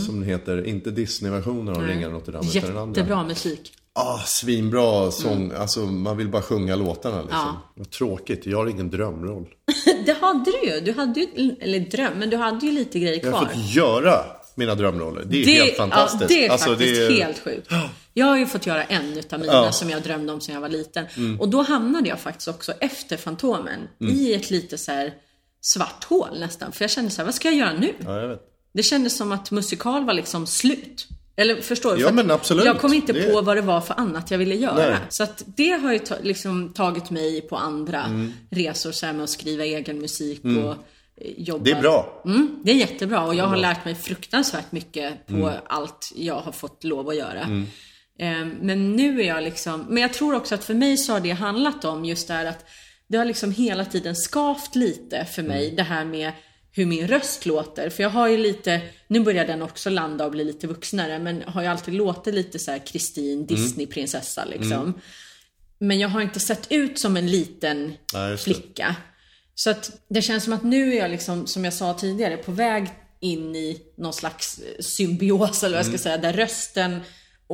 Som den heter, inte Disney-versionen av Ringar Notre Dame. utan den andra. Jättebra musik. Ah, svinbra sång. Alltså man vill bara sjunga låtarna liksom. Ja. Vad tråkigt, jag har ingen drömroll. Det hade du ju. Du hade ju, eller dröm, men du hade ju lite grejer Jag kvar. har fått göra mina drömroller. Det är helt fantastiskt. Ja, det är Alltså, faktiskt det är- helt sjukt. Jag har ju fått göra en utav mina Ja. Mm. som jag drömde om sen jag var liten. Och då hamnade jag faktiskt också efter Fantomen Mm. i ett lite så här svart hål nästan. För jag kände så här, vad ska jag göra nu? Ja, jag vet. Det kändes som att musikal var liksom slut. Eller förstår du? Ja, men absolut. Jag kom inte Det- på vad det var för annat jag ville göra. Nej. Så att det har ju ta, liksom tagit mig på andra Mm. resor så här med att skriva egen musik och eh, jobba. Det är bra. Mm, det är jättebra och jag har lärt mig fruktansvärt mycket på Mm. allt jag har fått lov att göra. Eh, Men nu är jag liksom, men jag tror också att för mig så har det handlat om just det här att det har liksom hela tiden skavt lite för mig Mm. det här med hur min röst låter. För jag har ju lite, nu börjar den också landa och bli lite vuxnare, men har ju alltid låtit lite så här Mm. Kristin, Disney-prinsessa liksom. Men jag har inte sett ut som en liten det. flicka. Så att det känns som att nu är jag liksom, som jag sa tidigare, på väg in i någon slags symbios eller vad jag Mm. ska säga, där rösten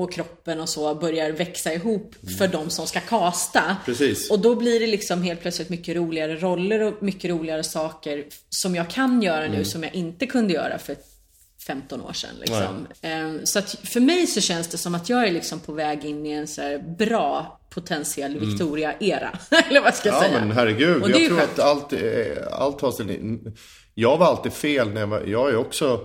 och kroppen och så börjar växa ihop för de som ska kasta. Mm. Precis. Och då blir det liksom helt plötsligt mycket roligare roller och mycket roligare saker som jag kan göra Mm. nu som jag inte kunde göra för 15 år sedan. Liksom. Ehm, Så att för mig så känns det som att jag är liksom på väg in i en så bra potentiell Victoria-era. Eller vad ska jag Mm. Ja säga. men herregud, Och jag tror skönt. att allt, eh, allt har sin... Jag var alltid fel när jag var... Jag är också...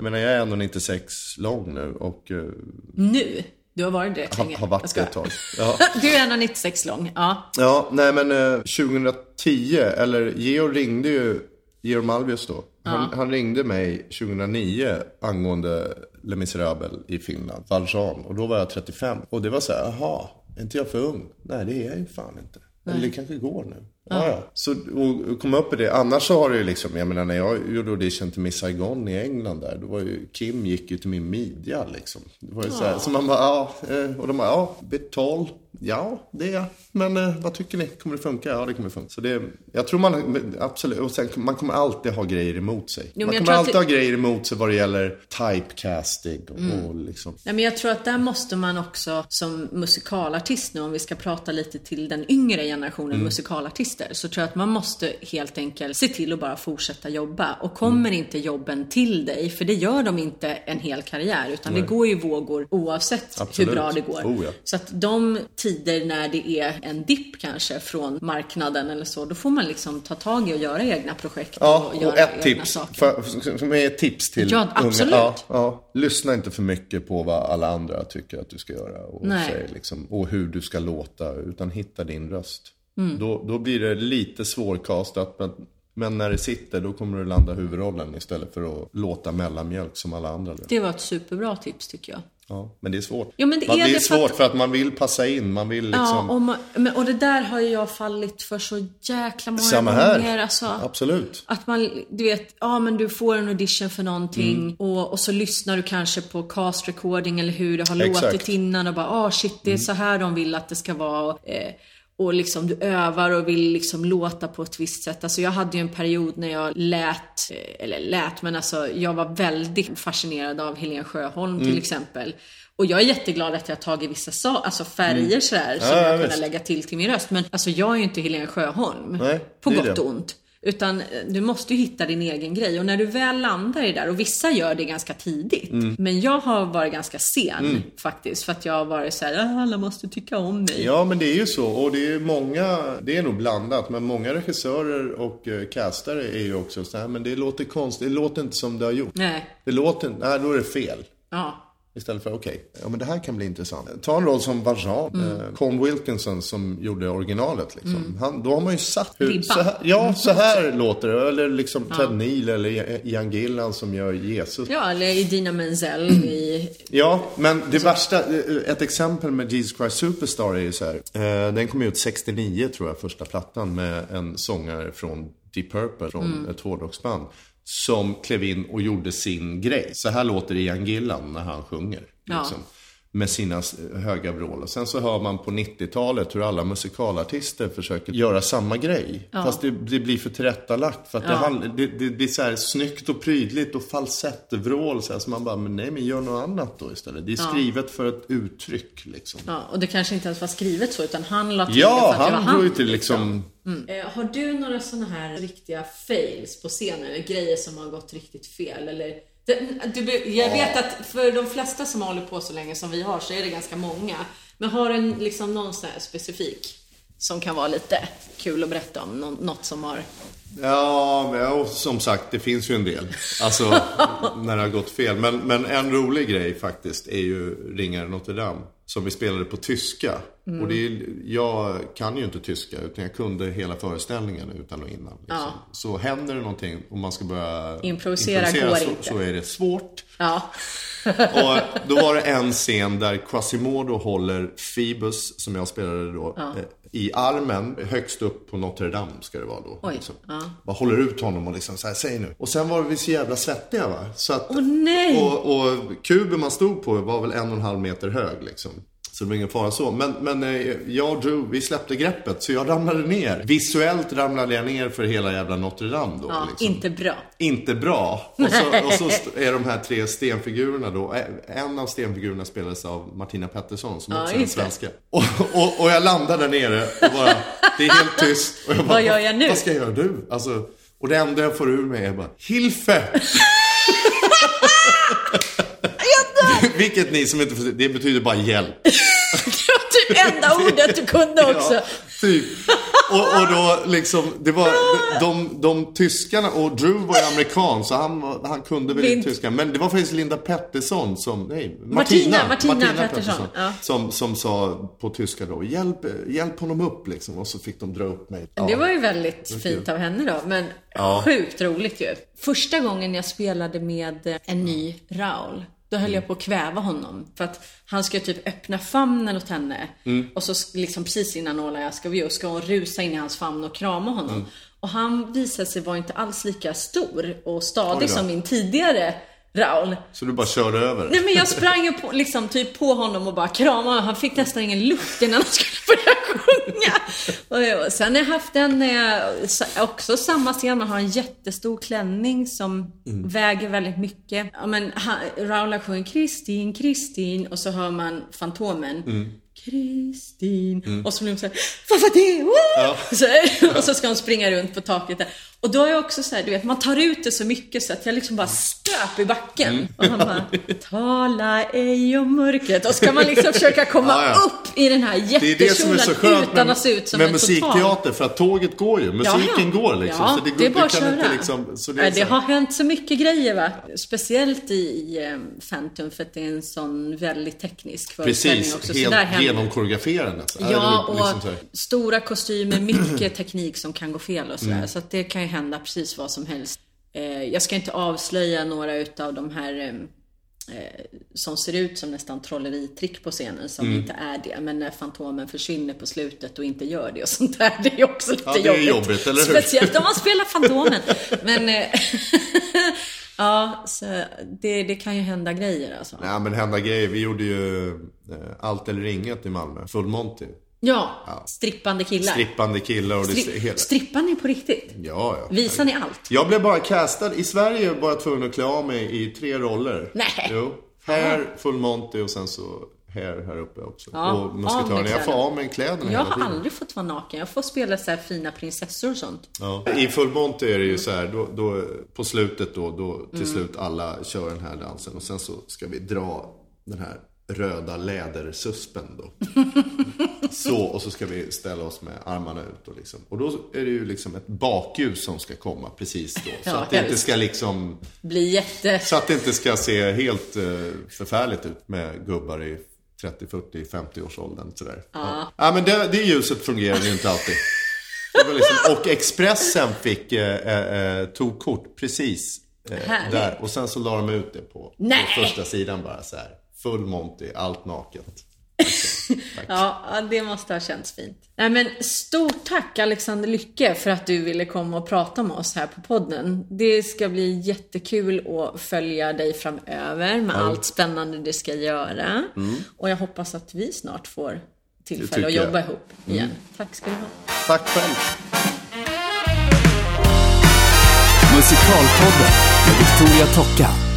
Jag menar jag är 1,96 lång nu och uh, Nu? Du har varit det har, länge. har varit det ett tag. Ja. Du är 1,96 lång. Ja. Ja, nej men eh, 2010, eller Georg ringde ju, Georg Malvius då. Han, han ringde mig 2009 angående Les Misérables i Finland, Valjean. Och då var jag 35. Och det var så här, jaha, är inte jag för ung? Nej, det är jag ju fan inte. Eller det kanske går nu. Ja, ja. Så och, och komma upp i det. Annars så har det ju liksom, jag menar när jag gjorde audition till Miss Saigon i England där. Då var ju, Kim gick ju till min midja liksom. Det var ju så här, så man bara, ja. eh, Och de bara, ja, bit tall. Ja, det är jag. Men eh, vad tycker ni? Kommer det funka? Ja, det kommer funka. Så det, jag tror man, absolut. Och sen, man kommer alltid ha grejer emot sig. men man kommer att alltid det- ha grejer emot sig vad det gäller typecasting och, Mm. och liksom. Nej, men jag tror att där måste man också som musikalartist nu, om vi ska prata lite till den yngre generationen Mm. musikalartister, så tror jag att man måste helt enkelt se till att bara fortsätta jobba. Och kommer Mm. inte jobben till dig, för det gör de inte en hel karriär, utan det går ju vågor oavsett Absolut. hur bra det går. Oh, ja. Så att de tider när det är en dipp kanske från marknaden eller så, då får man liksom ta tag i och göra egna projekt Ja, och göra och ett egna tips. saker. För, ett tips till Ja, absolut. unga. Ja, ja. Lyssna inte för mycket på vad alla andra tycker att du ska göra. Och, Nej. säger liksom, och hur du ska låta. Utan hitta din röst. Mm. Då, då blir det lite svårkastat. Men, men när det sitter, då kommer du landa huvudrollen istället för att låta mellanmjölk som alla andra gör. Det var ett superbra tips tycker jag. Ja, men det är svårt. Jo, men det man, är det är det för svårt att- för att man vill passa in. Man vill liksom... Ja, och, man, men, och det där har ju jag fallit för så jäkla många Samma här. gånger. Alltså. Absolut. Att man, du vet, ja men du får en audition för någonting Mm. och, och så lyssnar du kanske på cast recording eller hur det har Exakt. Mm. låtit innan och bara, ah shit det är så här de vill att det ska vara. Och, eh, och liksom du övar och vill liksom låta på ett visst sätt. Alltså jag hade ju en period när jag lät, eh, eller lät, men alltså jag var väldigt fascinerad av Helen Sjöholm Mm. till exempel. Och jag är jätteglad att jag har tagit vissa sa- alltså färger sådär som Mm. Ja, jag ja, kunnat lägga till till min röst. Men alltså jag är ju inte Helen Sjöholm. Nej, på gott och ont. Utan eh, du måste ju hitta din egen grej. Och när du väl landar i det där, och vissa gör det ganska tidigt. Mm. Men jag har varit ganska sen faktiskt. För att jag har varit så här, "Ah, alla måste tycka om mig. Ja, men det är ju så. Och det är många, det är nog blandat, men många regissörer och eh, castare är ju också så här, men det låter konstigt, det låter inte som det har gjort. Nej. Det låter inte, nej då är det fel. Ja. Istället för, okej, ja men det här kan bli intressant. Ta en roll som Valjean, Mm. eh, Colm Wilkinson som gjorde originalet liksom. Han, då har man ju satt hur, så här, Ja, så här låter det. Eller liksom Ted Neal eller Ian Gillan som gör Jesus. ja, eller Idina Menzel i... Ja, men det värsta, ett exempel med Jesus Christ Superstar är ju så här. Eh, den kom ut 69 tror jag, första plattan med en sångare från Deep Purple, från Mm. ett hårdrocksband. Som klev in och gjorde sin grej. Så här låter Ian Gillan när han sjunger. Ja. Liksom, Med sina höga vrål. Och sen så hör man på 90-talet hur alla musikalartister försöker göra samma grej. Fast det, det blir för tillrättalagt. För att det, det, det blir så här snyggt och prydligt och falsettvrål. Så, här, så man bara, men nej men gör något annat då istället. Det är skrivet för ett uttryck liksom. Ja, och det kanske inte ens var skrivet så, utan han la till det Ja, för att det var han drog han. till liksom... Eh, har du några sådana här riktiga fails på scenen? Eller grejer som har gått riktigt fel? Eller, det, du, jag vet att för de flesta som hållit på så länge som vi har så är det ganska många. Men har du en, liksom någon sån här specifik som kan vara lite kul att berätta om? Nå- något som har... Ja, men, ja, som sagt, det finns ju en del. Alltså, när det har gått fel. Men, men en rolig grej faktiskt är ju Ringare Notre Dame. Som vi spelade på tyska. Och det är, jag kan ju inte tyska, utan jag kunde hela föreställningen utan och innan. Liksom. Så händer det någonting och man ska börja Improvisera går så, inte. så är det svårt. Ja. Och då var det en scen där Quasimodo håller Phoebus, som jag spelade då, eh, i armen högst upp på Notre Dame ska det vara då. Oj, Liksom. ja. Bara håller ut honom och liksom så här, säg nu. Och sen var vi så jävla svettiga va. Så att, Åh, nej! Och, och kuben man stod på var väl en och en halv meter hög liksom. Så det var ingen fara så. Men, men eh, jag och Drew, vi släppte greppet. Så jag ramlade ner. Visuellt ramlade jag ner för hela jävla Notre Dame då. ja liksom inte bra. inte bra. Och så, och så är de här tre stenfigurerna då. En av stenfigurerna spelades av Martina Pettersson som Ja, också är det. svenska. Och, och, och jag landar där nere och bara, det är helt tyst. Och jag bara, Vad gör jag nu? Vad ska jag göra nu? Alltså, och det enda jag får ur mig är bara, Hilfe! Vilket ni som inte förstår, det betyder bara hjälp. Enda ordet du kunde också. Ja, typ. Och, och då liksom, det var de, de tyskarna, och Drew var ju amerikan så han, han kunde väl inte tyska. Men det var faktiskt Linda Pettersson som, nej, Martina- Martina Pettersson, ja. Som, som sa på tyska då, hjälp, hjälp honom upp liksom. Och så fick de dra upp mig. Ja. Det var ju väldigt fint av henne då, men Ja. sjukt roligt ju. Första gången jag spelade med en ny Raul, då höll jag på att kväva honom. För att han ska typ öppna famnen åt henne. Och så liksom precis innan jag ska vi ska hon rusa in i hans famn och krama honom. Och han visade sig vara inte alls lika stor och stadig som min tidigare Raul. Så du bara körde över? Nej men jag sprang på, liksom, typ på honom och bara kramade Han fick nästan ingen luft innan han skulle börja sjunga. Och sen har jag haft en, eh, också samma scen, man har en jättestor klänning som väger väldigt mycket. Ja men han- Raula sjunger Kristin, Kristin och så hör man Fantomen Kristin. Och så blir hon såhär? Woo! Ja. Så och så ska hon springa runt på taket där. Och då är jag också så här, du vet, man tar ut det så mycket så att jag liksom bara stöp i backen. Och han bara, tala ej om mörkret. Och ska man liksom försöka komma Ja, ja. upp i den här jättekjolen utan med, att se ut som med en total... musikteater, för att tåget går ju. Musiken Ja. går liksom. Så det, går, det är bara att köra. liksom... Så det, är det har hänt så mycket grejer va. Speciellt i eh, Phantom för att det är en sån väldigt teknisk föreställning Precis, också. Så helt genomkoreograferad nästan. Ja, liksom och stora kostymer, mycket teknik som kan gå fel och sådär. Mm. Så att det kan hända precis vad som helst. Eh, jag ska inte avslöja några utav de här eh, eh, som ser ut som nästan trolleritrick på scenen som Mm. inte är det. Men när Fantomen försvinner på slutet och inte gör det och sånt där. Det är också lite Ja, det är jobbigt, eller hur? Speciellt om man spelar Fantomen. Men ja, så det, det kan ju hända grejer alltså. Ja, men hända grejer. Vi gjorde ju Allt eller inget i Malmö. Full Monty. Ja, strippande killar. Strippande killar och det Stri- hela. strippar ni på riktigt? Ja, ja. Visar ni allt? Jag blev bara castad. I Sverige är jag bara tvungen att klä av mig i tre roller. Nej. Jo. Hair, Full Monty och sen så hair här uppe också. Ja, och musketören. Jag får av mig kläderna Jag har aldrig fått vara naken. Jag får spela så här fina prinsessor och sånt. Ja. I Full Monty är det ju så här, då, då, på slutet då, då Mm. till slut alla kör den här dansen och sen så ska vi dra den här röda lädersuspen då. så, och så ska vi ställa oss med armarna ut och liksom. Och då är det ju liksom ett bakljus som ska komma precis då. Så Ja, att det inte ska liksom, Blir jätte... så att det inte ska se helt eh, förfärligt ut med gubbar i 30, 40, 50 års åldern sådär. Ja. ja, men det, det ljuset fungerar ju inte alltid. Liksom, och Expressen fick, eh, eh, eh, tog kort precis eh, där. Och sen så la de ut det på, på första sidan bara så här. Full Monty, allt naket. Ja, ja, det måste ha känts fint. Nej men stort tack Alexander Lycke för att du ville komma och prata med oss här på podden. Det ska bli jättekul att följa dig framöver med allt spännande du ska göra. Och jag hoppas att vi snart får tillfälle att jag. jobba ihop igen. Tack ska du ha. Tack själv. Musikalpodden med Victoria Tocka.